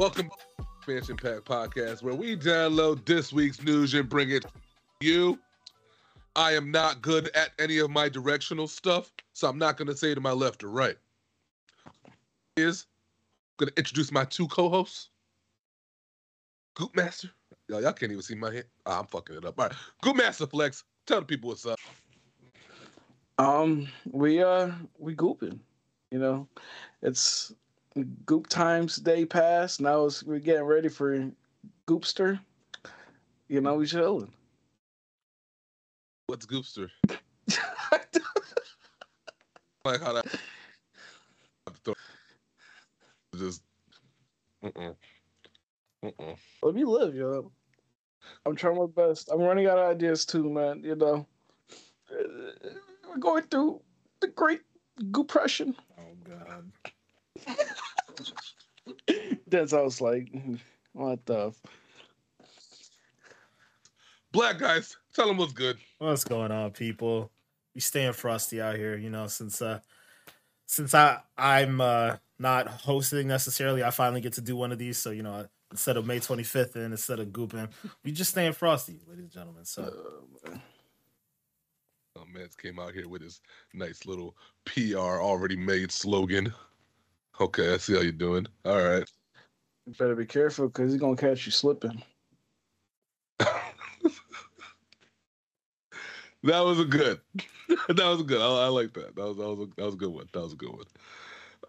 Welcome to Expansion Pack Podcast, where we download this week's news and bring it to you. I am not good at any of my directional stuff, so I'm not going to say to my left or right. Is going to introduce my two co-hosts. Goop Master. Y'all, y'all can't even see my hand. Oh, I'm fucking it up. All right. Goop Master Flex. Tell the people what's up. Um, we uh we gooping, you know. It's goop times day past. Now it's, we're getting ready for goopster. You know, we chilling. What's Goopster? like how that just uh-uh. Uh-uh. Let me live, yo. I'm trying my best. I'm running out of ideas too, man. You know, we're going through the great gooppression. Oh God. That's how it's like. What the? Black guys, tell them what's good. What's going on, people? We staying frosty out here, you know, since uh since I I'm uh not hosting necessarily, I finally get to do one of these. So, you know, instead of May 25th and instead of gooping, we just staying frosty, ladies and gentlemen. So Uh, Oh, Mans came out here with his nice little PR already made slogan. Okay, I see how you're doing. All right. you better be careful because he's gonna catch you slipping. That was a good. that was good. I, I like that. That was that was a, that was a good one. That was a good one.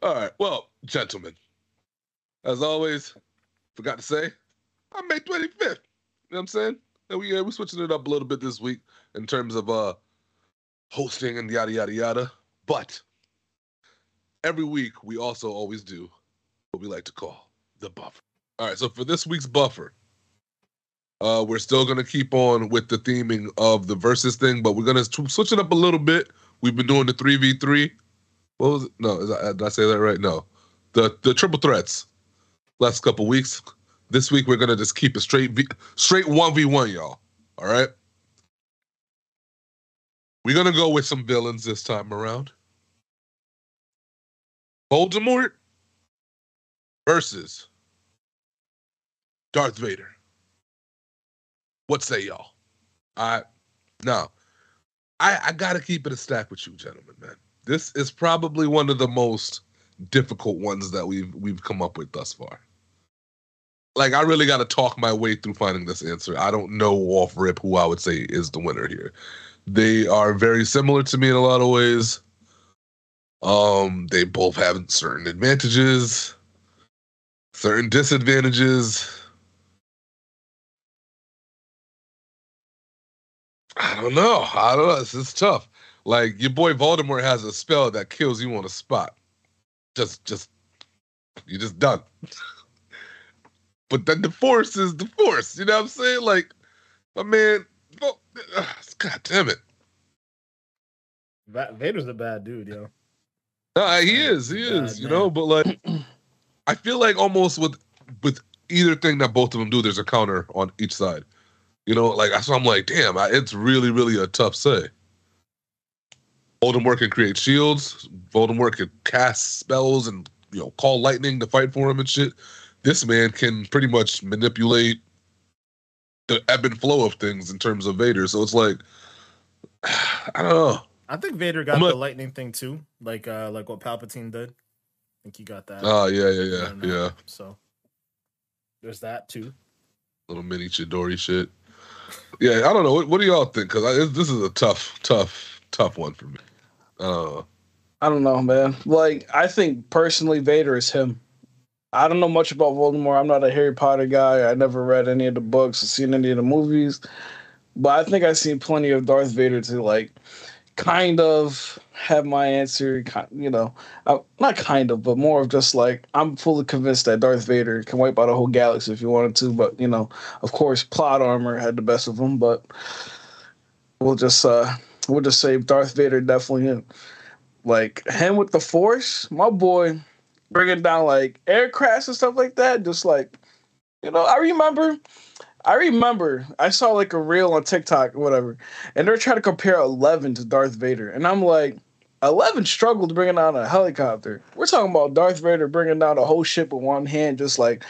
All right. Well, gentlemen, as always, forgot to say, I'm May 25th. You know what I'm saying? And we uh, we switching it up a little bit this week in terms of uh hosting and yada yada yada. But every week we also always do what we like to call the buffer. All right. So for this week's buffer, uh, we're still gonna keep on with the theming of the versus thing, but we're gonna switch it up a little bit. We've been doing the three v three. What was it? No, that, did I say that right? No, the the triple threats. Last couple weeks. This week we're gonna just keep it straight v- straight one v one, y'all. All right. We're gonna go with some villains this time around. Voldemort versus Darth Vader. What say y'all? I now I I gotta keep it a stack with you, gentlemen, man. This is probably one of the most difficult ones that we've we've come up with thus far. Like I really gotta talk my way through finding this answer. I don't know off rip who I would say is the winner here. They are very similar to me in a lot of ways. Um, they both have certain advantages, certain disadvantages. I don't know. I don't know. This is tough. Like your boy Voldemort has a spell that kills you on the spot. Just, just, you're just done. but then the force is the force. You know what I'm saying? Like, my man, God damn it. Vader's a bad dude, yo. Nah, he is, he is. You man. know, but like, I feel like almost with with either thing that both of them do, there's a counter on each side. You know, like so I'm like, damn, I, it's really, really a tough say. Voldemort can create shields. Voldemort can cast spells and you know call lightning to fight for him and shit. This man can pretty much manipulate the ebb and flow of things in terms of Vader. So it's like, I don't know. I think Vader got I'm the lightning thing too, like uh like what Palpatine did. I think he got that. Oh yeah, yeah, I yeah, know. yeah. So there's that too. little mini Chidori shit. Yeah, I don't know. What, what do y'all think? Because this is a tough, tough, tough one for me. Uh, I don't know, man. Like, I think personally, Vader is him. I don't know much about Voldemort. I'm not a Harry Potter guy. I never read any of the books or seen any of the movies. But I think I've seen plenty of Darth Vader to, like, kind of have my answer, you know, uh, not kind of, but more of just like, I'm fully convinced that Darth Vader can wipe out a whole galaxy if he wanted to. But, you know, of course, plot armor had the best of them. But we'll just, uh, we'll just say Darth Vader definitely like him with the force, my boy, bringing down like aircrafts and stuff like that. Just like, you know, I remember, I remember I saw like a reel on TikTok or whatever, and they're trying to compare Eleven to Darth Vader, and I'm like, Eleven struggled bringing down a helicopter. We're talking about Darth Vader bringing down a whole ship with one hand, just like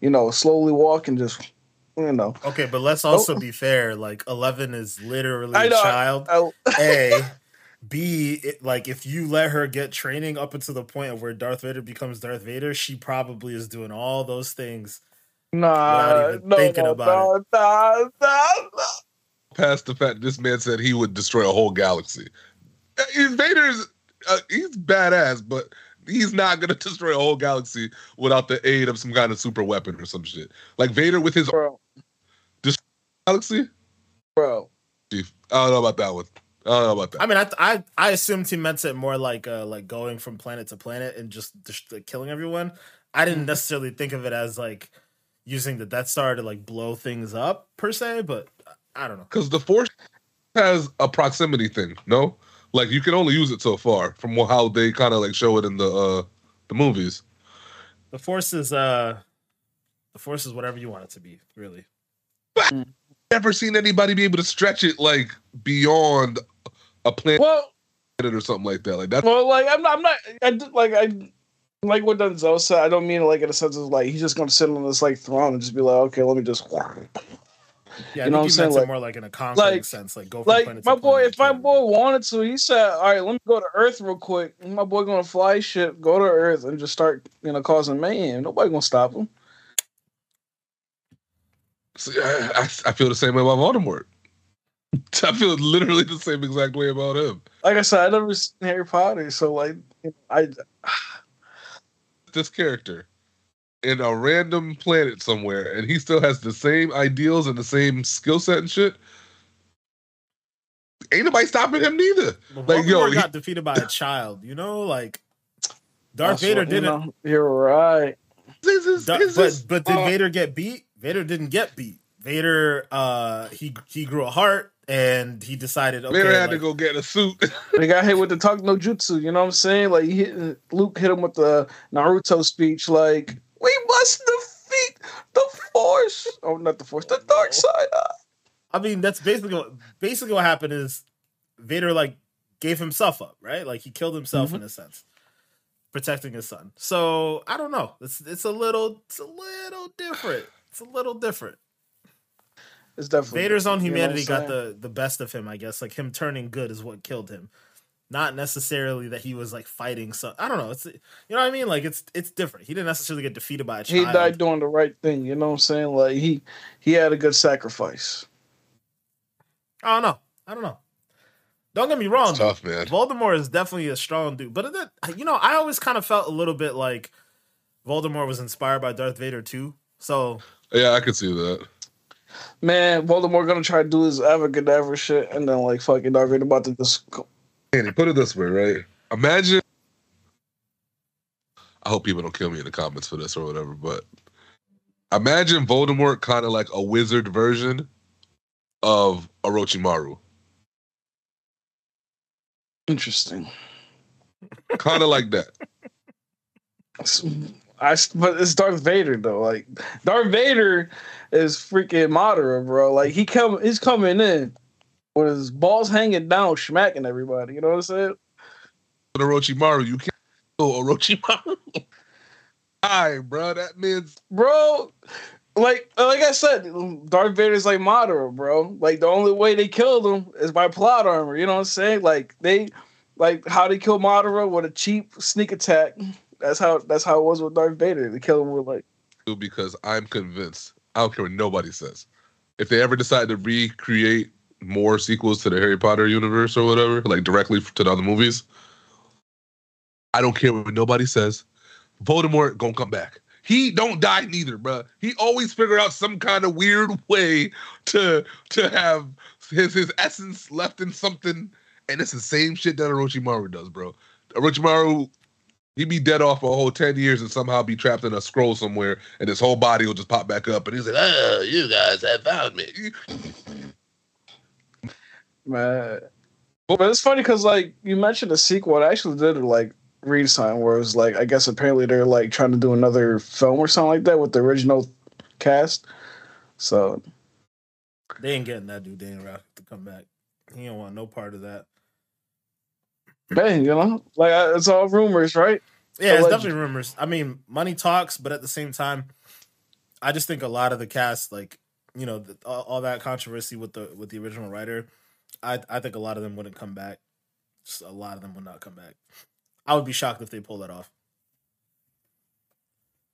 you know, slowly walking, just, you know. Okay, but let's oh. also be fair. Like Eleven is literally I a know, child. I, A, B, it, like if you let her get training up until the point of where Darth Vader becomes Darth Vader, she probably is doing all those things. Nah, even no, thinking no, about no, nah, nah, nah. Past the fact this man said he would destroy a whole galaxy. Uh, he's- Vader's uh, he's badass, but he's not gonna destroy a whole galaxy without the aid of some kind of super weapon or some shit. Like Vader with his bro, galaxy. bro. Chief, I don't know about that one. I don't know about that. I mean, I I, I assumed he meant it more like uh like going from planet to planet and just, just like, killing everyone. I didn't necessarily think of it as like using the Death Star to like blow things up per se, but I don't know. because the force has a proximity thing no like you can only use it so far from how they kind of like show it in the uh the movies The Force is uh the Force is whatever you want it to be, really. never seen anybody be able to stretch it like beyond a planet Well, or something like that like that's well, like I'm not, I'm not, I like I. Like what Denzel said, I don't mean like in a sense of like he's just gonna sit on this like throne and just be like, okay, let me just Yeah, I You know think what I'm meant saying? it Like- more like in a conquering like- sense, like go from like planet my to boy. planet If my to- boy wanted to, he said, "All right, let me go to Earth real quick." My boy gonna fly ship, go to Earth, and just start, you know, causing mayhem. Nobody gonna stop him. See, I, I, I feel the same way about Voldemort I feel literally the same exact way about him Like I said, I never seen Harry Potter, so like, I this character in a random planet somewhere and he still has the same ideals and the same skill set and shit ain't nobody stopping him neither But like, yo, he- got defeated by a child, you know, like Darth that's Vader what- didn't. know, you're right. This is- Dar- this but is- but did uh, Vader get beat? Vader didn't get beat. Vader, uh, he he grew a heart and he decided. Okay, Vader had to go get a suit. They got hit with the talk no jutsu. You know what I'm saying? Like he hit, Luke hit him with the Naruto speech. Like we must defeat the Force. Oh, not the Force, the dark side. Ah. I mean, that's basically what, basically what happened is Vader like gave himself up, right? Like he killed himself Mhm. in a sense, protecting his son. So I don't know. It's it's a little it's a little different. It's a little different. It's definitely Vader's own you know humanity got the the best of him, I guess. Like him turning good is what killed him. Not necessarily that he was like fighting So I don't know. It's you know what I mean? Like it's it's different. He didn't necessarily get defeated by a child. He died doing the right thing. You know what I'm saying? Like he he had a good sacrifice. I don't know. I don't know. Don't get me wrong. It's tough, man. Voldemort is definitely a strong dude, but it, you know, I always kind of felt a little bit like Voldemort was inspired by Darth Vader too. So Yeah, I could see that. Man, Voldemort gonna try to do his Avacadabra shit, and then like fucking Darth Vader about to just go- Andy, put it this way, right? Imagine. I hope people don't kill me in the comments for this or whatever, but imagine Voldemort kind of like a wizard version of Orochimaru. interesting. Kind of like that. I but it's Darth Vader though. Like Darth Vader is freaking Madara, bro. Like he come he's coming in with his balls hanging down, smacking everybody. You know what I'm saying? But Orochimaru, you can't kill Orochimaru. Hi, bro. That means Bro, like like I said, Darth Vader's like Madara, bro. Like the only way they killed him is by plot armor. You know what I'm saying? Like they like how they kill Madara with a cheap sneak attack. That's how that's how it was with Darth Vader. They killed him with like because I'm convinced. I don't care what nobody says. If they ever decide to recreate more sequels to the Harry Potter universe or whatever, like directly to the other movies, I don't care what nobody says. Voldemort gonna come back. He don't die neither, bruh. He always figure out some kind of weird way to to have his his essence left in something, and it's the same shit that Orochimaru does, bro. Orochimaru, he be dead off for a whole ten years and somehow be trapped in a scroll somewhere, and his whole body will just pop back up, and he's like, "Oh, you guys have found me." Man. But it's funny because like you mentioned a sequel. I actually did like read something where it was like I guess apparently they're like trying to do another film or something like that with the original cast. So they ain't getting that dude Daniel Radcliffe to come back. He don't want no part of that. Man, you know, like I- it's all rumors, right? Yeah, it's definitely rumors. I mean, money talks, but at the same time, I just think a lot of the cast, like you know, the, all, all that controversy with the with the original writer, I I think a lot of them wouldn't come back. Just a lot of them would not come back. I would be shocked if they pull that off.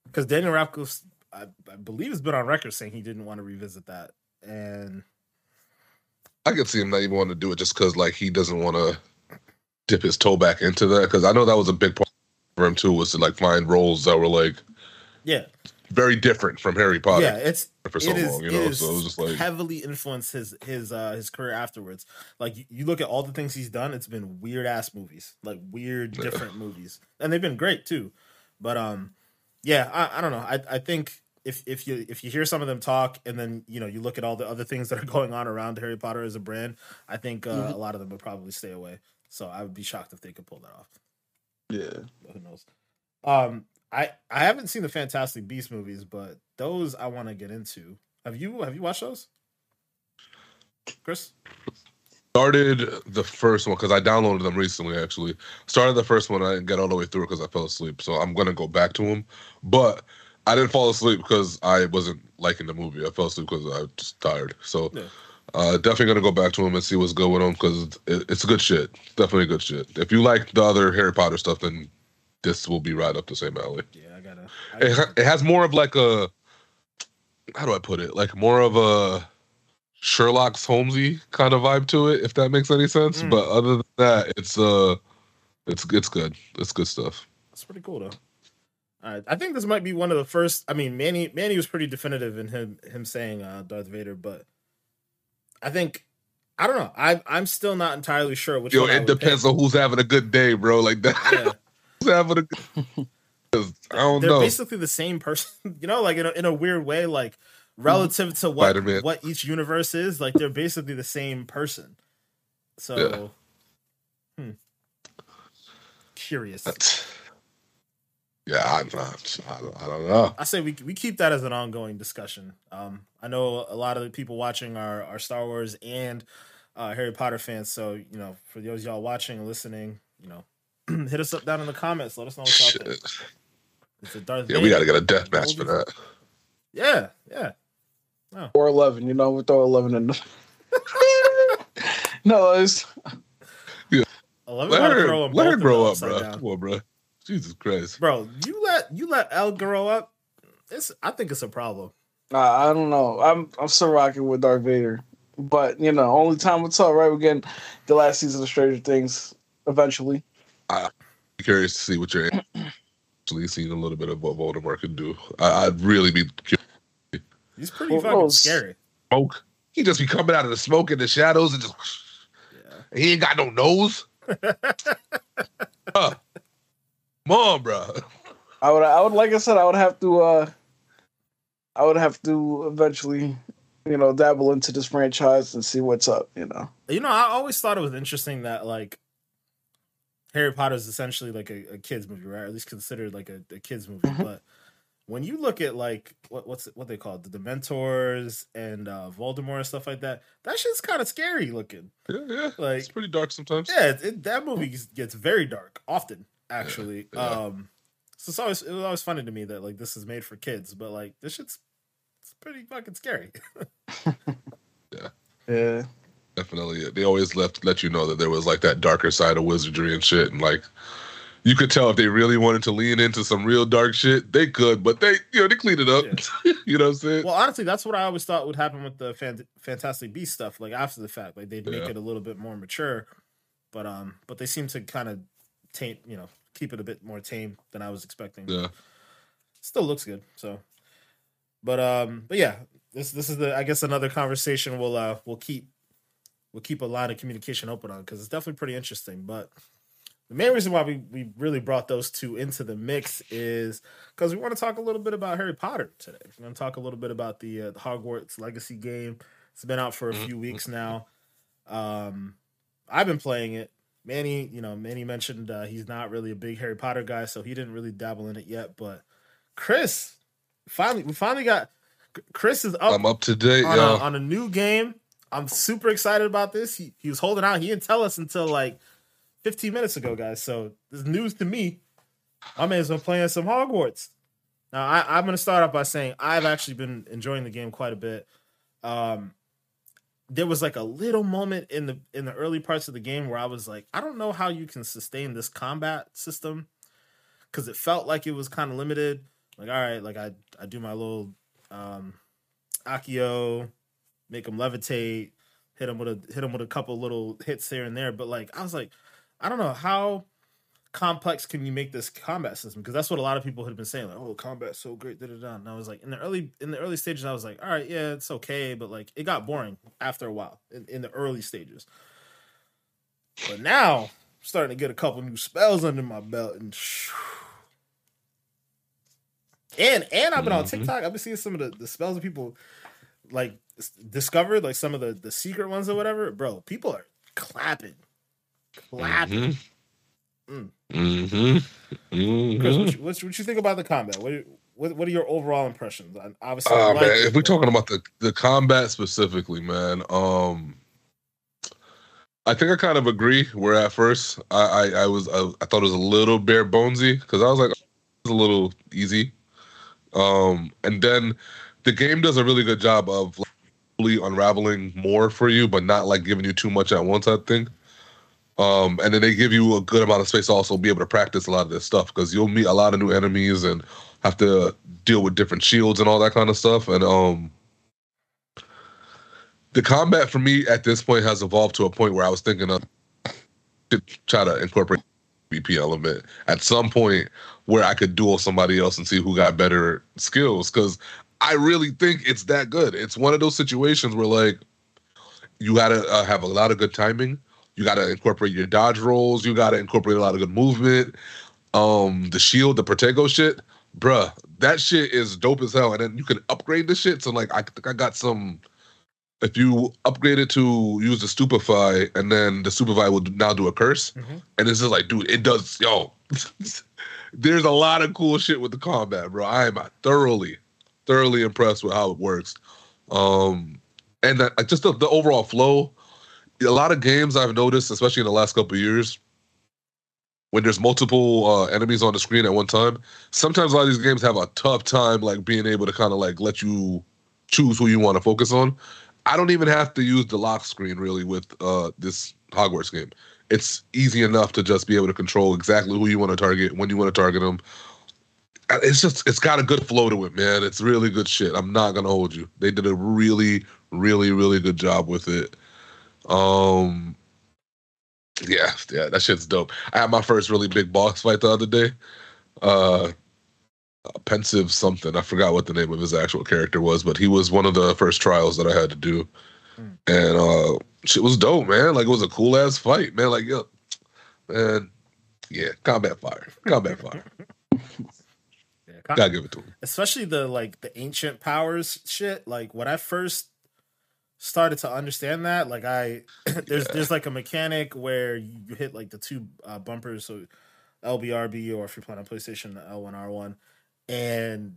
Because Daniel Radcliffe, I, I believe, has been on record saying he didn't want to revisit that, and I could see him not even want to do it just because like he doesn't want to dip his toe back into that because I know that was a big part for him too was to like find roles that were like yeah, very different from Harry Potter yeah, it's for so it is, long, you know. So it was just like heavily influenced his his uh his career afterwards. Like you, you look at all the things he's done, it's been weird ass movies, like weird Yeah. different movies, and they've been great too. But um, yeah, I, I don't know. I I think if if you if you hear some of them talk, and then you know you look at all the other things that are going on around Harry Potter as a brand, I think uh, Mhm. a lot of them would probably stay away. So I would be shocked if they could pull that off. Yeah. But who knows? Um, I I haven't seen the Fantastic Beast movies, but those I want to get into. Have you have you watched those, Chris? started the first one because I downloaded them recently. Actually, started the first one. I didn't get all the way through because I fell asleep. So I'm gonna go back to them, but I didn't fall asleep because I wasn't liking the movie. I fell asleep because I was just tired. So. Yeah. Uh, definitely gonna go back to them and see what's good with them because it, it's good shit. Definitely good shit. If you like the other Harry Potter stuff, then this will be right up the same alley. Yeah, I gotta. It, I, ha- it has more of like a how do I put it? Like more of a Sherlock's Holmesy kind of vibe to it, if that makes any sense. Mm. But other than that, it's uh, it's it's good. It's good stuff. that's pretty cool though. All right, I think this might be one of the first. I mean, Manny Manny was pretty definitive in him him saying uh, Darth Vader, but I think I don't know. I I'm still not entirely sure which. Yo, one I it would depends pick. on who's having a good day, bro. Like that. Yeah. who's having a good? 'Cause I don't know? they're know. basically the same person, you know, like in a, in a weird way, like relative to what Spider-Man. what each universe is, like they're basically the same person. So, hmm. curious. Yeah, I, I, I, don't, I don't know. I say we we keep that as an ongoing discussion. Um, I know a lot of the people watching are are Star Wars and uh, Harry Potter fans, so you know, for those y'all watching and listening, you know, hit us up down in the comments. Let us know what y'all think. It's a Darth Yeah, we got to get a death match for that. Yeah, yeah. Or eleven, you know, we throw eleven in. No, it's Eleven Let her, throw 'em let her grow up, upside bro. down. Come on, bro. Jesus Christ. Bro, you let you let L grow up. It's I think it's a problem. I, I don't know. I'm I'm still rocking with Darth Vader, but you know, only time will tell. Right, we're getting the last season of Stranger Things eventually. I'm curious to see what you're actually seeing a little bit of what Voldemort can do. I, I'd really be curious. He's pretty Well, fucking well, scary. Smoke. He just be coming out of the smoke in the shadows and just. Yeah. He ain't got no nose. Huh. Come on, bro. I would I would like I said I would have to uh I would have to eventually you know dabble into this franchise and see what's up. You know. You know, I always thought it was interesting that like Harry Potter is essentially like a, a kids movie, right? Or at least considered like a, a kids movie. Mhm. But when you look at like what what's it, what they call it, the Dementors and uh, Voldemort and stuff like that, that shit's kind of scary looking. Yeah, yeah. Like It's pretty dark sometimes. yeah, it, it- that movie gets- gets very dark often. Actually, yeah. um, so it's always it was always funny to me that like this is made for kids, but like this shit's it's pretty fucking scary. Yeah. Yeah. Definitely. They always left let you know that there was like that darker side of wizardry and shit. And like you could tell if they really wanted to lean into some real dark shit, they could, but they you know, they cleaned it up. you know what I'm saying? Well, honestly, that's what I always thought would happen with the Fan- Fantastic Beast stuff. Like after the fact, like they'd make Yeah. it a little bit more mature, but um, but they seem to kind of tame, you know, keep it a bit more tame than I was expecting. yeah. Still looks good. So, but um, but yeah, this this is the I guess another conversation we'll uh we'll keep we'll keep a line of communication open on because it's definitely pretty interesting. But the main reason why we we really brought those two into the mix is because we want to talk a little bit about Harry Potter today. We're going to talk a little bit about the, uh, the Hogwarts Legacy game. It's been out for a few weeks now. Um, I've been playing it. Manny, you know, Manny mentioned uh, he's not really a big Harry Potter guy, so he didn't really dabble in it yet. But Chris, finally, we finally got Chris is up I'm up to date, on, a, on a new game. I'm super excited about this. He, he was holding out. He didn't tell us until like 15 minutes ago, guys. So this is news to me. My man's been playing some Hogwarts. Now I, I'm going to start off by saying I've actually been enjoying the game quite a bit. Um, there was like a little moment in the in the early parts of the game where I was like, I don't know how you can sustain this combat system because it felt like it was kind of limited. Like, all right, like I I do my little um Accio, make him levitate, hit him with a hit him with a couple little hits here and there. But like I was like, I don't know how complex can you make this combat system? Because that's what a lot of people had been saying, like, oh, combat's so great, da da da. And I was like, in the early in the early stages, I was like, all right, yeah, it's okay, but like it got boring after a while in, in the early stages. But now I'm starting to get a couple new spells under my belt and and and I've been on Mhm. TikTok. I've been seeing some of the, the spells that people like discovered, like some of the the secret ones or whatever. Bro, people are clapping, clapping. Mm-hmm. Mm. Mm-hmm. Chris, Mm-hmm. what, you, what, you- what you think about the combat? What are- what, what are your overall impressions? I, obviously, I like man, if we're talking about the the combat specifically, man, um, I think I kind of agree. Where at first I I, I was I, I thought it was a little bare bonesy because I was like it was a little easy, um, and then the game does a really good job of like, unraveling more for you, but not like giving you too much at once. I think. Um, and then they give you a good amount of space to also be able to practice a lot of this stuff because you'll meet a lot of new enemies and have to deal with different shields and all that kind of stuff. And um, the combat for me at this point has evolved to a point where I was thinking of to try to incorporate BP element at some point where I could duel somebody else and see who got better skills because I really think it's that good. It's one of those situations where like you gotta uh, have a lot of good timing. You gotta incorporate your dodge rolls. You gotta incorporate a lot of good movement. Um, the shield, the Protego shit, bruh, that shit is dope as hell. And then you can upgrade the shit. So like, I think I got some. If you upgrade it to use the stupefy, and then the stupefy will now do a curse, Mhm. and it's just like, dude, it does. Yo, there's a lot of cool shit with the combat, bro. I am thoroughly, thoroughly impressed with how it works. Um, and that like just the, the overall flow. A lot of games I've noticed, especially in the last couple years, when there's multiple uh, enemies on the screen at one time, sometimes a lot of these games have a tough time like being able to kind of like let you choose who you want to focus on. I don't even have to use the lock screen really with uh, this Hogwarts game. It's easy enough to just be able to control exactly who you want to target, when you want to target them. It's just it's got a good flow to it, man. It's really good shit. I'm not gonna hold you. They did a really, really, really good job with it. Um, yeah, yeah, that shit's dope. I had my first really big boss fight the other day. Uh, Pensieve something. I forgot what the name of his actual character was, but he was one of the first trials that I had to do, Mm. and uh, shit was dope, man. Like it was a cool ass fight, man. Like yo, man, yeah, combat fire, combat fire. Yeah, com- Gotta give it to him. especially the like the ancient powers shit. Like when I first started to understand that, like I there's there's like a mechanic where you hit like the two uh, bumpers, so LBRB or if you're playing on PlayStation, L1 R1, and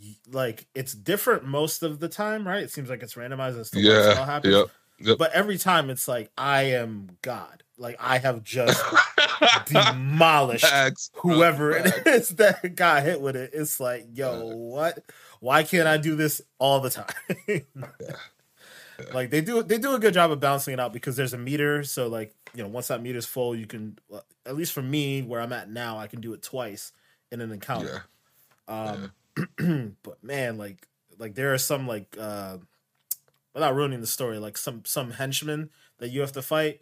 y- like it's different most of the time, right? It seems like it's randomized as to Yeah, happens. yep, yep. But every time it's like I am God. Like I have just demolished bro, whoever it is that got hit with it. It's like, yo, what? Why can't I do this all the time? Like they do, they do a good job of balancing it out because there's a meter. So like, you know, once that meter's full, you can, at least for me, where I'm at now, I can do it twice in an encounter. Yeah. Um, but man, like, like there are some like, uh, without ruining the story, like some some henchmen that you have to fight,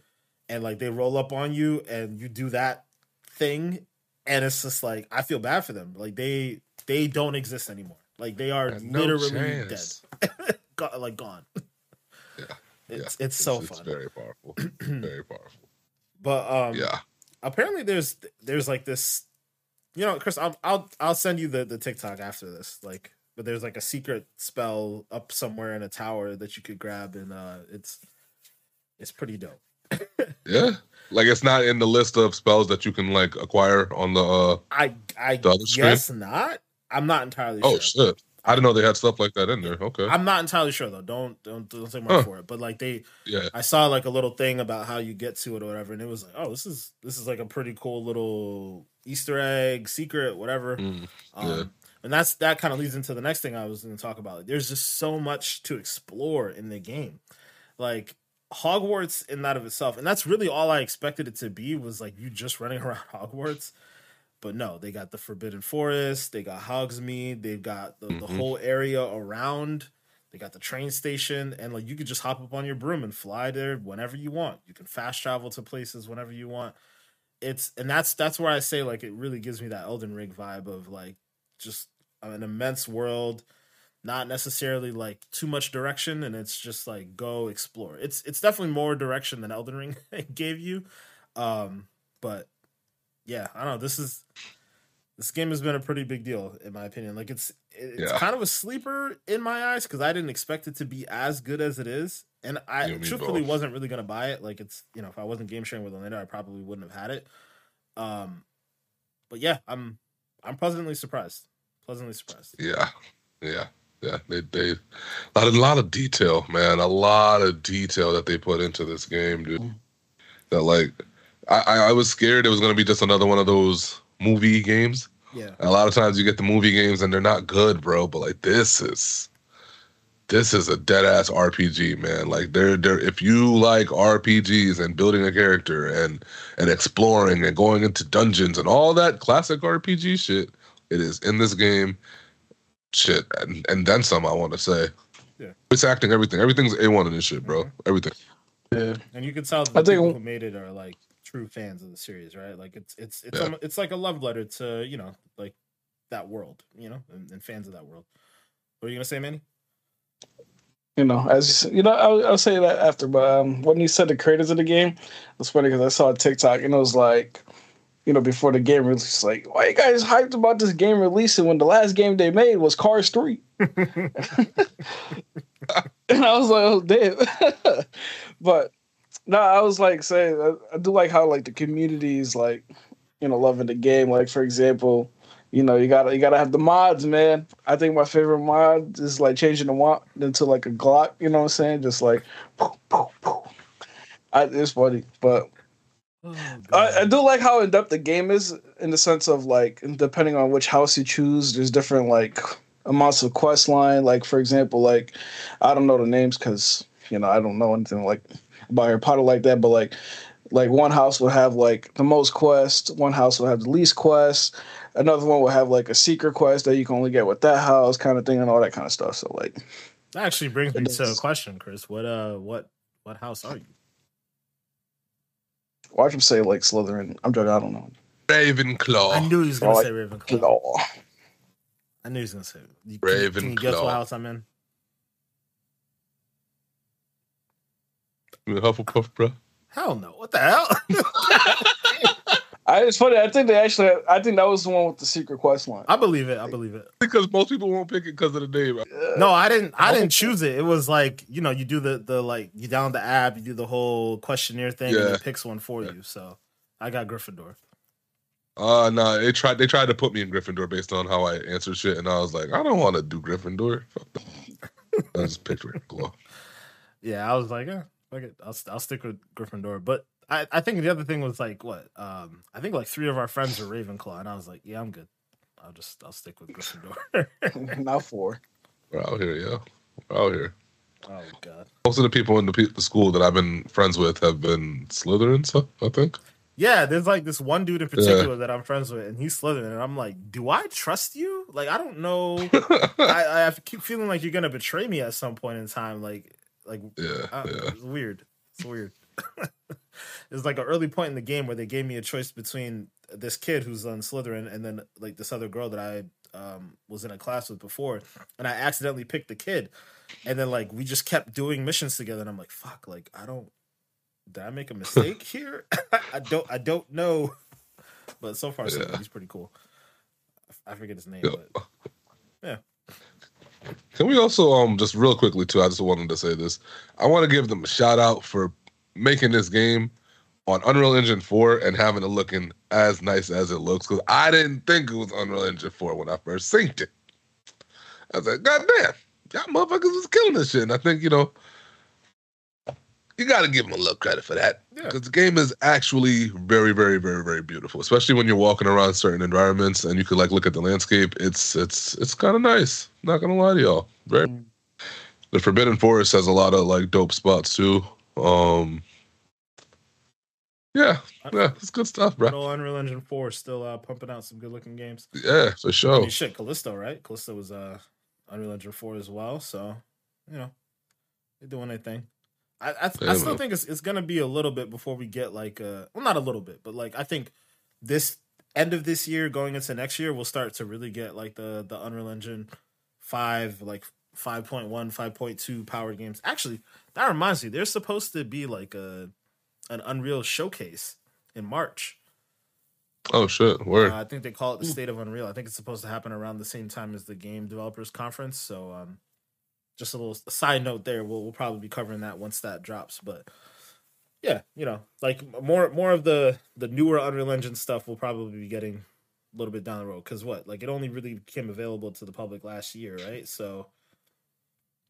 and like they roll up on you, and you do that thing, and it's just like I feel bad for them. Like they they don't exist anymore. Like they are no literally chance. dead, like gone. It's yeah. it's so it's, fun. It's very powerful. very powerful. But um, Yeah. apparently there's there's like this you know chris i'll i'll, I'll send you the, the tiktok after this like but there's like a secret spell up somewhere in a tower that you could grab and uh it's it's pretty dope Yeah. Like it's not in the list of spells that you can like acquire on the uh i i The other screen? guess not i'm not entirely oh sure shit. I didn't know they had stuff like that in there. Okay. i'm not entirely sure though don't don't, don't take my Huh. word for it but like they yeah. i saw like a little thing about how you get to it or whatever and it was like oh this is this is like a pretty cool little easter egg secret whatever Mm, Um, Yeah. and that's that kind of leads into the next thing I was going to talk about. There's just so much to explore in the game, like Hogwarts in that of itself, and that's really all I expected it to be was like you just running around Hogwarts. But no, they got the Forbidden Forest, they got Hogsmeade, they've got the, mm-hmm. the whole area around. They got the train station, and like you could just hop up on your broom and fly there whenever you want. You can fast travel to places whenever you want. It's and that's that's where I say like it really gives me that Elden Ring vibe of like just an immense world, not necessarily like too much direction, and it's just like go explore. It's it's definitely more direction than Elden Ring gave you, um, but yeah, I don't know. This is this game has been a pretty big deal in my opinion. Like it's it's yeah. kind of a sleeper in my eyes because I didn't expect it to be as good as it is, and I truthfully both. wasn't really gonna buy it. Like it's you know if I wasn't game sharing with Orlando, I probably wouldn't have had it. Um, but yeah, I'm I'm pleasantly surprised. Pleasantly surprised. Yeah, yeah, yeah. They they a lot, a lot of detail, man. A lot of detail that they put into this game, dude. Mm. That like I I was scared it was gonna be just another one of those movie games. Yeah. And a lot of times you get the movie games and they're not good, bro. But like this is this is a dead ass RPG, man. Like they're they're if you like RPGs and building a character and and exploring and going into dungeons and all that classic RPG shit, it is in this game. Shit, and, and then some. I want to say, yeah, it's acting, everything, everything's a one in this shit, bro. Mm-hmm. Everything. Yeah, and you can tell the I people think, who made it are like true fans of the series, right? Like it's it's it's yeah. it's like a love letter to you know like that world, you know, and, and fans of that world. What are you gonna say, Manny? You know, as you, you know, I'll, I'll, say that after. But um, when you said the creators of the game, it's funny because I saw a TikTok and it was like, you know, before the game release, like, why you guys hyped about this game releasing when the last game they made was Cars Three? and I was like, oh damn. but no, I was like saying I, I do like how like the community is like, you know, loving the game. Like for example, you know, you gotta you gotta have the mods, man. I think my favorite mod is like changing the wand into like a Glock. You know what I'm saying? Just like, poof, poof, poof. I, it's funny, but oh, I, I, do like how in depth the game is in the sense of like depending on which house you choose, there's different like amounts of quest line. Like for example, like I don't know the names because you know I don't know anything like by Harry Potter like that, but like like one house will have like the most quests, one house will have the least quests, another one will have like a secret quest that you can only get with that house kind of thing and all that kind of stuff. So like that actually brings me to a question, Chris. What uh what what house are you? Watch him say like Slytherin. I'm joking, I don't know. Ravenclaw. I knew he was gonna say Ravenclaw. Claw. I knew he was gonna say Ravenclaw. Can you guess what house I'm in? Hufflepuff, bro. Hell no! What the hell? I, it's funny. I think they actually. I think that was the one with the secret quest line. I believe it. I believe it. Because most people won't pick it because of the name. No, I didn't. I didn't choose it. It was like you know, you do the the like you download the app, you do the whole questionnaire thing, yeah. and it picks one for yeah. you. So I got Gryffindor. Uh no, they tried. They tried to put me in Gryffindor based on how I answered shit, and I was like, I don't want to do Gryffindor. I just picked Ravenclaw. Yeah, I was like, eh, Okay, I'll I'll stick with Gryffindor. But I, I think the other thing was like what um I think like three of our friends are Ravenclaw, and I was like, yeah, I'm good. I'll just I'll stick with Gryffindor. Not four. We're out here, yeah. We're out here. Oh god. Most of the people in the, the school that I've been friends with have been Slytherin, so I think. Yeah, there's like this one dude in particular yeah. that I'm friends with, and he's Slytherin, and I'm like, do I trust you? Like, I don't know. I, I have to keep feeling like you're gonna betray me at some point in time. Like, like, yeah, uh, yeah. it's weird. It's weird. it's like an early point in the game where they gave me a choice between this kid who's on Slytherin and then like this other girl that I um, was in a class with before, and I accidentally picked the kid, and then like we just kept doing missions together, and I'm like, fuck, like I don't, did I make a mistake here? I don't, I don't know, but so far so he's pretty cool. I forget his name, but yeah. Can we also um just real quickly too? I just wanted to say this. I want to give them a shout out for making this game on Unreal Engine 4 and having it looking as nice as it looks because I didn't think it was Unreal Engine 4 when I first synced it. I was like, God damn, y'all motherfuckers was killing this shit. And I think, you know, you got to give them a little credit for that Yeah. because the game is actually very, very, very, very beautiful. Especially when you're walking around certain environments and you could like look at the landscape. It's it's it's kind of nice. Not gonna lie to y'all. Very. Mm. The Forbidden Forest has a lot of like dope spots too. Um. Yeah, yeah, it's good stuff, bro. Unreal Engine 4 still uh, pumping out some good looking games. Yeah, for I sure. mean, shit, Callisto, right? Callisto was uh, Unreal Engine 4 as well. So, you know, they're doing their thing. I I, I still think it's it's gonna be a little bit before we get like uh well not a little bit but like I think this end of this year going into next year we'll start to really get like the the Unreal Engine five like 5.1 5.2 powered games actually that reminds me there's supposed to be like a an Unreal showcase in March Oh shit, word. uh, I think they call it the State of Unreal. I think it's supposed to happen around the same time as the Game Developers Conference. So, um, just a little side note there. We'll we'll probably be covering that once that drops. But yeah, you know, like more more of the the newer Unreal Engine stuff we'll probably be getting a little bit down the road. Because what, like, it only really became available to the public last year, right? So,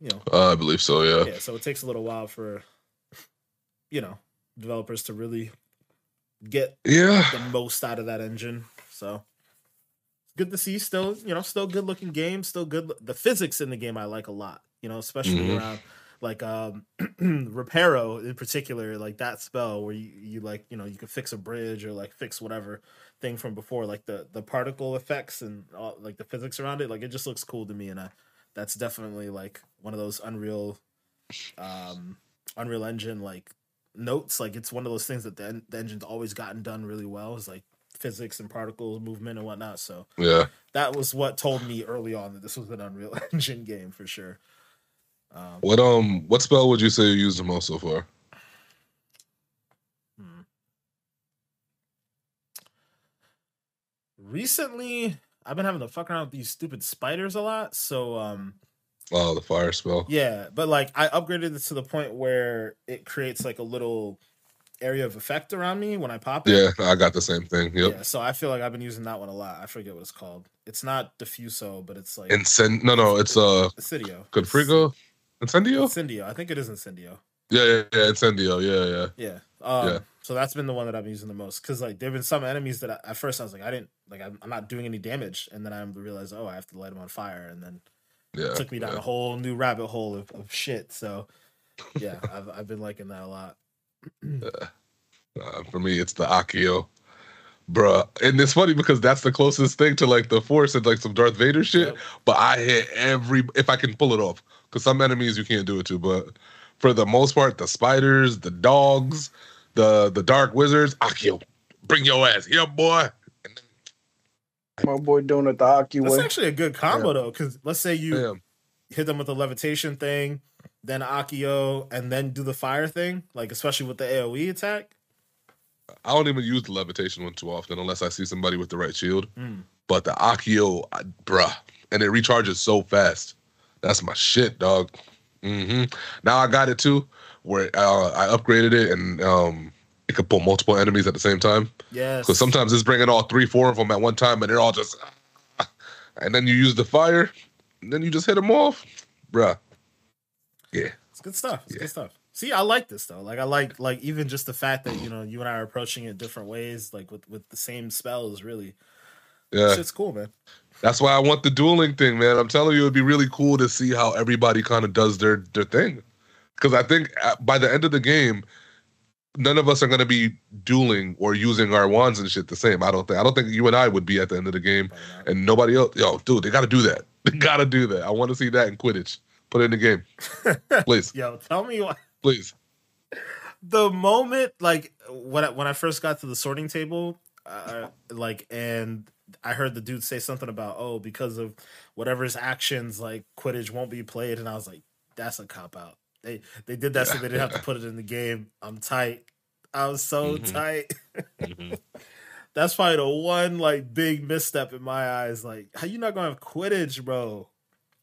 you know, Uh, I believe so. Yeah. yeah. So it takes a little while for you know developers to really get Yeah. the most out of that engine. So good to see. Still, you know, still good looking game. Still good. The physics in the game I like a lot. You know, especially Mhm. around like um reparo in particular, like that spell where you, you like you know you can fix a bridge or like fix whatever thing from before, like the the particle effects and all, like the physics around it. Like it just looks cool to me, and I that's definitely like one of those Unreal, um, Unreal Engine like notes. Like it's one of those things that the, en- the engine's always gotten done really well. Is like physics and particles movement and whatnot. So Yeah. that was what told me early on that this was an Unreal Engine game for sure. Um, What um what spell would you say you used the most so far? hmm. Recently, I've been having to fuck around with these stupid spiders a lot. So um, Oh, the fire spell. Yeah, but like I upgraded it to the point where it creates like a little area of effect around me when I pop it. Yeah, I got the same thing. Yep. Yeah, so I feel like I've been using that one a lot. I forget what it's called. It's not diffuso, but it's like Incend no no, it's uh Incendio. Confringo? Incendio? Incendio. I think it is Incendio. Yeah, yeah, yeah, Incendio, yeah, yeah. Yeah. Um, Yeah. So that's been the one that I've been using the most because like there've been some enemies that I, at first I was like I didn't like I'm, I'm not doing any damage, and then I realized oh I have to light them on fire, and then Yeah. it took me down yeah. a whole new rabbit hole of, of shit. So yeah, I've I've been liking that a lot. Uh, for me, it's the Accio. Bruh. And it's funny because that's the closest thing to like the force and like some Darth Vader shit. Yep. But I hit every if I can pull it off. Because some enemies you can't do it to. But for the most part, the spiders, the dogs, the the dark wizards, Accio, bring your ass here, boy. My boy doing it the hockey That's actually a good combo though, because let's say you then, hit them with the levitation thing, then Accio, and then do the fire thing, like especially with the AOE attack. I don't even use the levitation one too often unless I see somebody with the right shield. Mm. But the Accio, I- bruh, and it recharges so fast. That's my shit, dog. Mm-hmm. Now I got it too, where uh, I upgraded it and um, it could pull multiple enemies at the same time. Yes. Because sometimes it's bringing all three, four of them at one time, and they're all just. And then you use the fire, and then you just hit them off, bruh. Yeah, It's good stuff. It's Yeah. good stuff. See, I like this though. Like I like like even just the fact that you know you and I are approaching it different ways, like with with the same spells. Really, yeah. it's cool, man. That's why I want the dueling thing, man. I'm telling you, it'd be really cool to see how everybody kind of does their their thing. Because I think uh, by the end of the game, none of us are going to be dueling or using our wands and shit the same. I don't think. I don't think you and I would be at the end of the game, and nobody else. Yo, dude, they got to do that. They got to do that. I want to see that in Quidditch. Put it in the game, please, Yo, tell me what please. the moment like when I, when I first got to the sorting table, uh, like and I heard the dude say something about oh because of whatever's actions like Quidditch won't be played, and I was like that's a cop out. They they did that so they didn't have to put it in the game. I'm tight. I was so Mhm. tight. That's probably the one like big misstep in my eyes. Like, how you not gonna have Quidditch, bro?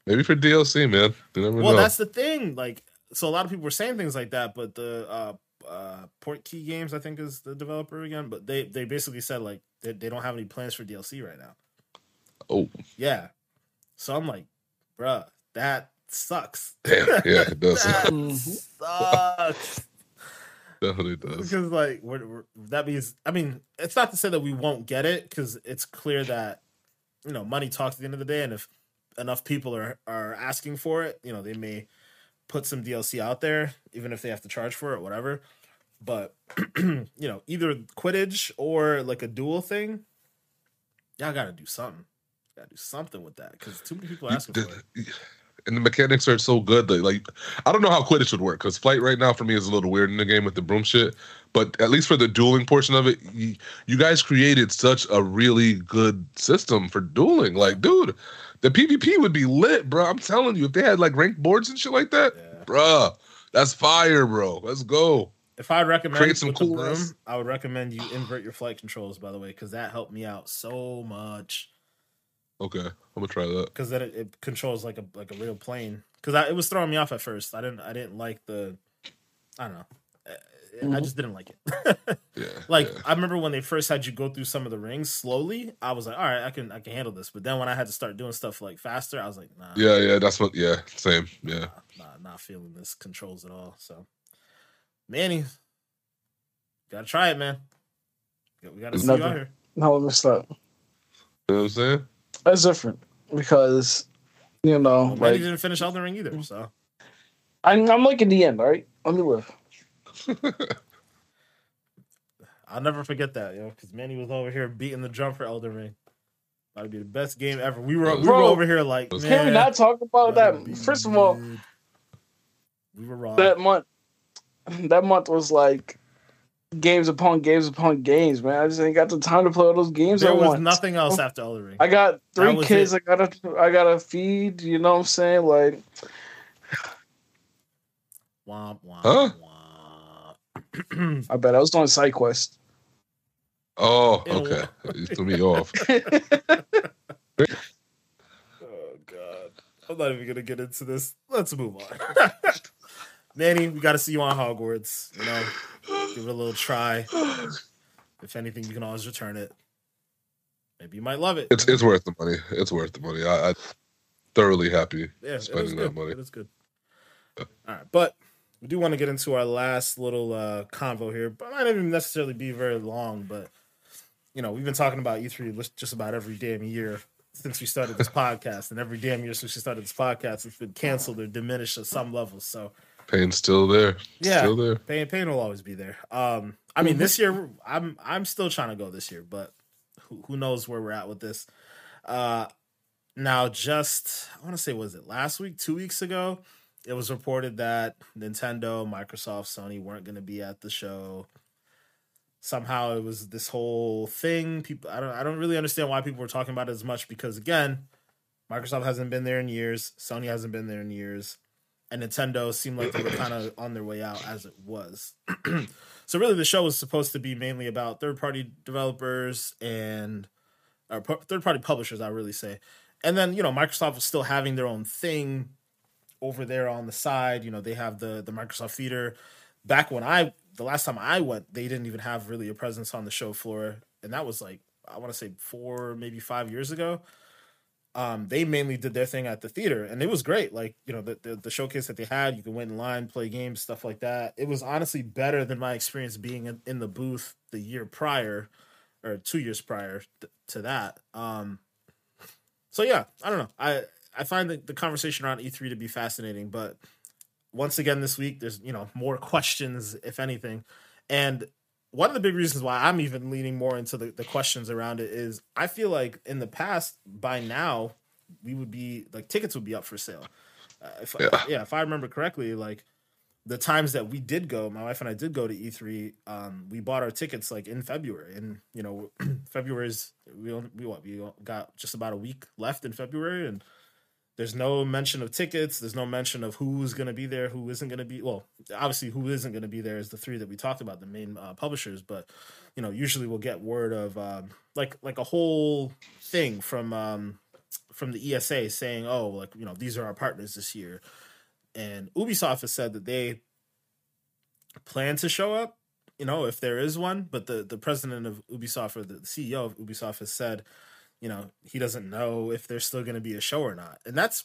Maybe for DLC, man. Well, know. that's the thing. Like, so a lot of people were saying things like that, but the uh, uh, Portkey Games, I think, is the developer again. But they they basically said like they, they don't have any plans for DLC right now. Oh, Yeah, so I'm like, bruh, that sucks. damn. Yeah, it does. that sucks. Definitely does. because like we're, we're, that means I mean it's not to say that we won't get it because it's clear that you know money talks at the end of the day, and if enough people are are asking for it, you know they may put some DLC out there, even if they have to charge for it, whatever. But you know, either Quidditch or like a duel thing, y'all got to do something. Got to do something with that because too many people asking for it. And the mechanics are so good that like I don't know how Quidditch would work because flight right now for me is a little weird in the game with the broom shit. But at least for the dueling portion of it, you, you guys created such a really good system for dueling. Like, dude, the PvP would be lit, bro. I'm telling you, if they had like ranked boards and shit like that, Yeah. bruh, that's fire, bro. Let's go. If I'd recommend Create some cool the broom, I would recommend you invert your flight controls. By the way, because that helped me out so much. Okay, I'm gonna try that. Because then it, it controls like a like a real plane. Because it was throwing me off at first. I didn't I didn't like the. I don't know. Uh, I Mhm. just didn't like it. Yeah, like yeah. I remember when they first had you go through some of the rings slowly. I was like, all right, I can I can handle this. But then when I had to start doing stuff like faster, I was like, nah, yeah, yeah. That's what. Yeah, same. Yeah. nah, nah, not feeling this controls at all. So, Manny, gotta try it, man. We gotta see you out here. No, let me stop. You know what I'm saying? That's different because you know, Well, Manny like didn't finish Elden Ring either, so I'm, I'm like in the end, all right? Let me live. I'll never forget that, yo. Because Manny was over here beating the drum for Elden Ring. That'd be the best game ever. We were we were over here like, man, Can we not talk about that'd that? be First of all, we were wrong. that month, that month was like games upon games upon games, man. I just ain't got the time to play all those games there at was once. nothing else oh. after Elden Ring. I got three kids. it. I gotta, I gotta feed. You know what I'm saying? Like, Womp womp Huh? womp. I bet I was doing side quest. Oh, okay. You threw me off. oh god, I'm not even gonna get into this. Let's move on. Manny, we got to see you on Hogwarts. You know, give it a little try. If anything, you can always return it. Maybe you might love it. It's it's worth the money. It's worth the money. I, I thoroughly happy yeah, spending that money. It is good. All right, but we do want to get into our last little uh convo here, but it might not even necessarily be very long. But you know, we've been talking about E3 just about every damn year since we started this podcast, and every damn year since we started this podcast, it's been canceled or diminished at some level. So Pain's still there. Yeah. Still there. pain, pain will always be there. Um, I mean, this year I'm I'm still trying to go this year, but who, who knows where we're at with this? Uh, now, just I want to say, was it last week, two weeks ago? It was reported that Nintendo, Microsoft, Sony weren't going to be at the show. Somehow, it was this whole thing. People, I don't, I don't really understand why people were talking about it as much because again, Microsoft hasn't been there in years. Sony hasn't been there in years and Nintendo seemed like they were kind of on their way out as it was. so really, the show was supposed to be mainly about third-party developers and or third-party publishers, I really say. And then you know, Microsoft was still having their own thing over there on the side. You know, they have the the Microsoft Theater. Back when I the last time I went, they didn't even have really a presence on the show floor, and that was like I want to say four, maybe five years ago um, they mainly did their thing at the theater, and it was great. Like you know, the, the the showcase that they had, you could wait in line, play games, stuff like that. It was honestly better than my experience being in, in the booth the year prior, or two years prior th- to that. Um, so yeah, I don't know. I I find the, the conversation around E3 to be fascinating, but once again this week, there's you know more questions, if anything, and one of the big reasons why I'm even leaning more into the, the questions around it is I feel like in the past, by now, we would be like tickets would be up for sale. Uh, if, Yeah. yeah. if I remember correctly, like the times that we did go, my wife and I did go to E3. Um, we bought our tickets like in February, and you know, February's we only, we what we got just about a week left in February, and there's no mention of tickets. There's no mention of who's going to be there, who isn't going to be. Well, obviously, who isn't going to be there is the three that we talked about, the main uh, publishers. But you know, usually we'll get word of um, like like a whole thing from um, from the ESA saying, "Oh, like you know, these are our partners this year." And Ubisoft has said that they plan to show up. You know, if there is one, but the the president of Ubisoft or the CEO of Ubisoft has said you know, he doesn't know if there's still going to be a show or not. And that's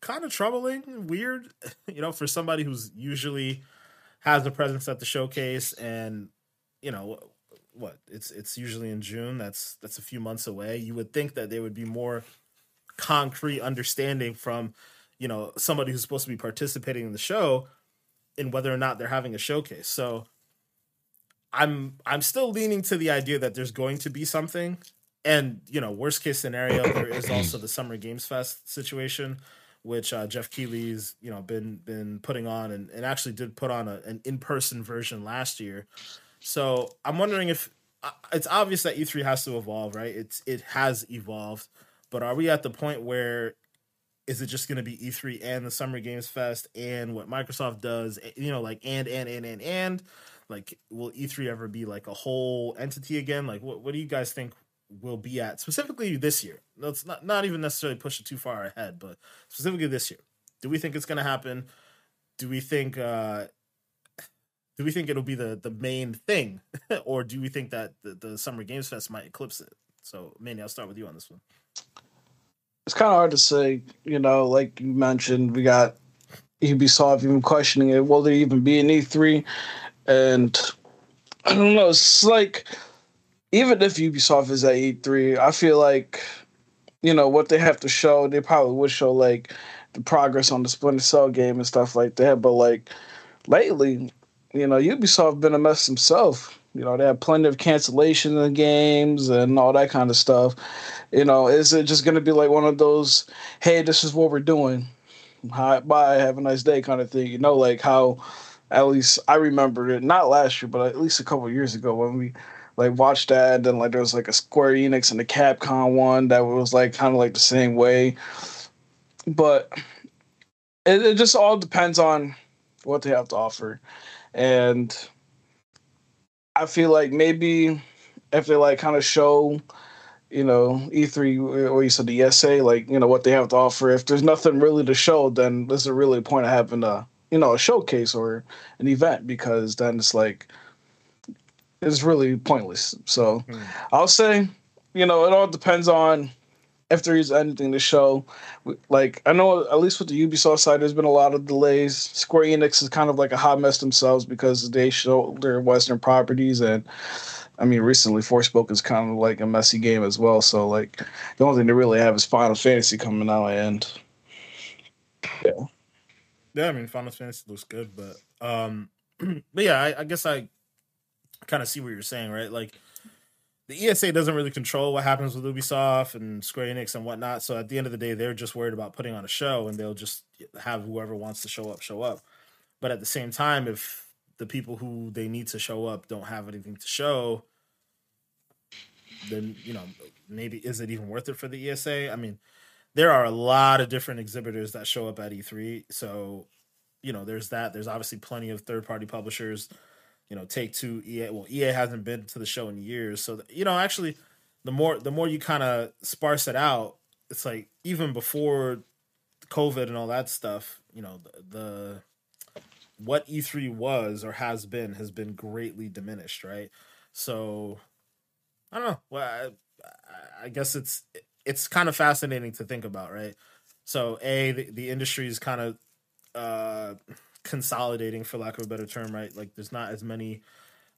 kind of troubling, weird, you know, for somebody who's usually has a presence at the showcase, and you know what it's it's usually in June. That's that's a few months away. You would think that there would be more concrete understanding from you know somebody who's supposed to be participating in the show in whether or not they're having a showcase. So I'm I'm still leaning to the idea that there's going to be something. And you know, worst case scenario, there is also the Summer Games Fest situation, which uh, Geoff Keighley's you know been been putting on and, and actually did put on a, an in person version last year. So I'm wondering if uh, it's obvious that E3 has to evolve, right? It's it has evolved, but are we at the point where is it just going to be E3 and the Summer Games Fest and what Microsoft does, you know, like and and and and and like will E3 ever be like a whole entity again? Like what what do you guys think will be at specifically this year? Let's not not even necessarily push it too far ahead, but specifically this year. Do we think it's going to happen? Do we think uh do we think it'll be the the main thing or do we think that the, the Summer Games Fest might eclipse it? So, Manny, I'll start with you on this one it's kind of hard to say. You know, like you mentioned, we got Ubisoft even questioning it. Will there even be an E3? And I don't know. It's like even if Ubisoft is at E3, I feel like you know what they have to show. They probably would show like the progress on the Splinter Cell game and stuff like that. But like lately, you know, Ubisoft been a mess himself. You know, they have plenty of cancellations in games and all that kind of stuff. You know, is it just going to be like one of those, hey, this is what we're doing, hi, bye, have a nice day kind of thing? You know, like how at least I remember it, not last year, but at least a couple years ago when we like watched that. And then like there was like a Square Enix and the Capcom one that was like kind of like the same way. But it, it just all depends on what they have to offer. And I feel like maybe if they like kind of show, you know, E3 or you said the ESA, like you know what they have to offer. If there's nothing really to show, then there's a really point of having a you know a showcase or an event because then it's like it's really pointless. So mm. I'll say, you know, it all depends on if there is anything to show. Like I know at least with the Ubisoft side, there's been a lot of delays. Square Enix is kind of like a hot mess themselves because they show their Western properties, and I mean recently Forspoken is kind of like a messy game as well. So like the only thing they really have is Final Fantasy coming out, and yeah, yeah. I mean Final Fantasy looks good, but um, but yeah, I, I guess I kind of see what you're saying, right? Like the ESA doesn't really control what happens with Ubisoft and Square Enix and whatnot. So at the end of the day, they're just worried about putting on a show, and they'll just have whoever wants to show up show up. But at the same time, if the people who they need to show up don't have anything to show, then you know maybe is it even worth it for the ESA? I mean, there are a lot of different exhibitors that show up at E3, so you know there's that. There's obviously plenty of third party publishers you know, Take Two, EA. Well, EA hasn't been to the show in years, so you know, actually, the more the more you kind of sparse it out, it's like even before COVID and all that stuff, you know, the, the what E3 was or has been has been greatly diminished, right? So I don't know. Well, I, I guess it's it's kind of fascinating to think about, right? So a the, the industry is kind of uh consolidating for lack of a better term right? Like there's not as many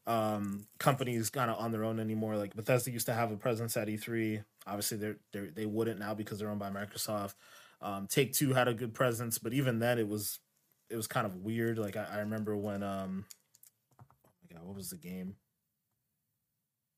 um companies kind of on their own anymore. Like bethesda used to have a presence at e3 obviously they're, they're they wouldn't now because they're owned by microsoft. Um take two had a good presence but even then it was it was kind of weird. Like i, I remember when um oh my god what was the game?